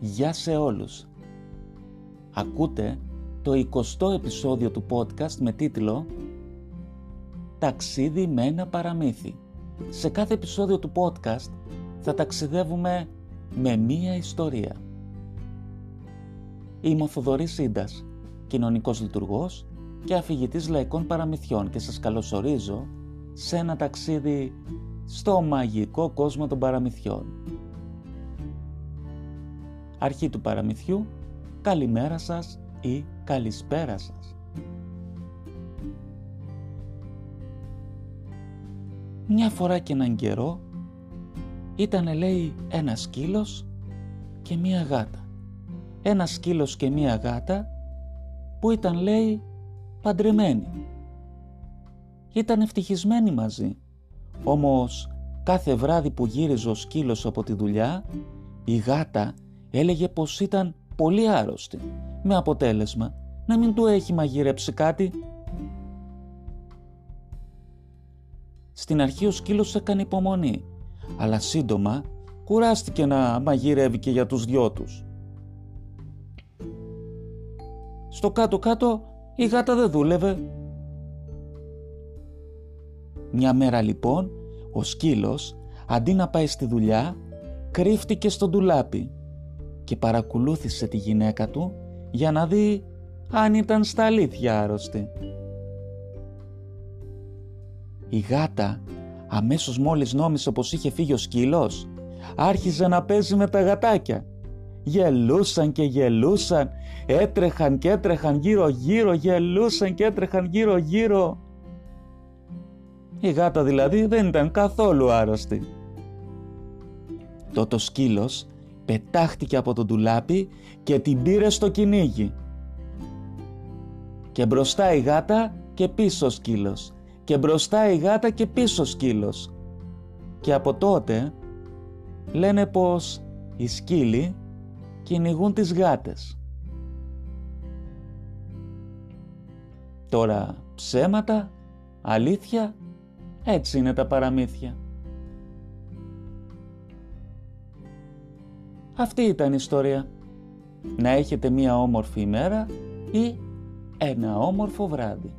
Γεια σε όλους. Ακούτε το 20ο επεισόδιο του podcast με τίτλο «Ταξίδι με ένα παραμύθι». Σε κάθε επεισόδιο του podcast θα ταξιδεύουμε με μία ιστορία. Είμαι ο Θοδωρής Σύντας, κοινωνικός λειτουργός και αφηγητής λαϊκών παραμυθιών και σας καλωσορίζω σε ένα ταξίδι στο μαγικό κόσμο των παραμυθιών. Αρχή του παραμυθιού, καλημέρα σας ή καλησπέρα σας. Μια φορά και έναν καιρό ήταν λέει ένας σκύλος και μία γάτα. Ένας σκύλος και μία γάτα που ήταν λέει παντρεμένοι. Ήταν ευτυχισμένοι μαζί. Όμως κάθε βράδυ που γύριζε ο σκύλος από τη δουλειά η γάτα έλεγε πως ήταν πολύ άρρωστη με αποτέλεσμα να μην του έχει μαγειρέψει κάτι. Στην αρχή ο σκύλος έκανε υπομονή αλλά σύντομα κουράστηκε να μαγειρεύει και για τους δυο τους. Στο κάτω-κάτω η γάτα δεν δούλευε. Μια μέρα λοιπόν ο σκύλος αντί να πάει στη δουλειά κρύφτηκε στο ντουλάπι και παρακολούθησε τη γυναίκα του για να δει αν ήταν στα αλήθεια άρρωστη. Η γάτα αμέσως μόλις νόμισε πως είχε φύγει ο σκύλος άρχιζε να παίζει με τα γατάκια. Γελούσαν και γελούσαν, έτρεχαν και έτρεχαν γύρω γύρω, γελούσαν και έτρεχαν γύρω γύρω. Η γάτα δηλαδή δεν ήταν καθόλου άρρωστη. Τότε ο σκύλος πετάχτηκε από το ντουλάπι και την πήρε στο κυνήγι. Και μπροστά η γάτα και πίσω ο σκύλος. Και μπροστά η γάτα και πίσω ο σκύλος. Και από τότε λένε πως οι σκύλοι κυνηγούν τις γάτες. Τώρα ψέματα, αλήθεια, έτσι είναι τα παραμύθια. Αυτή ήταν η ιστορία. Να έχετε μία όμορφη ημέρα ή ένα όμορφο βράδυ.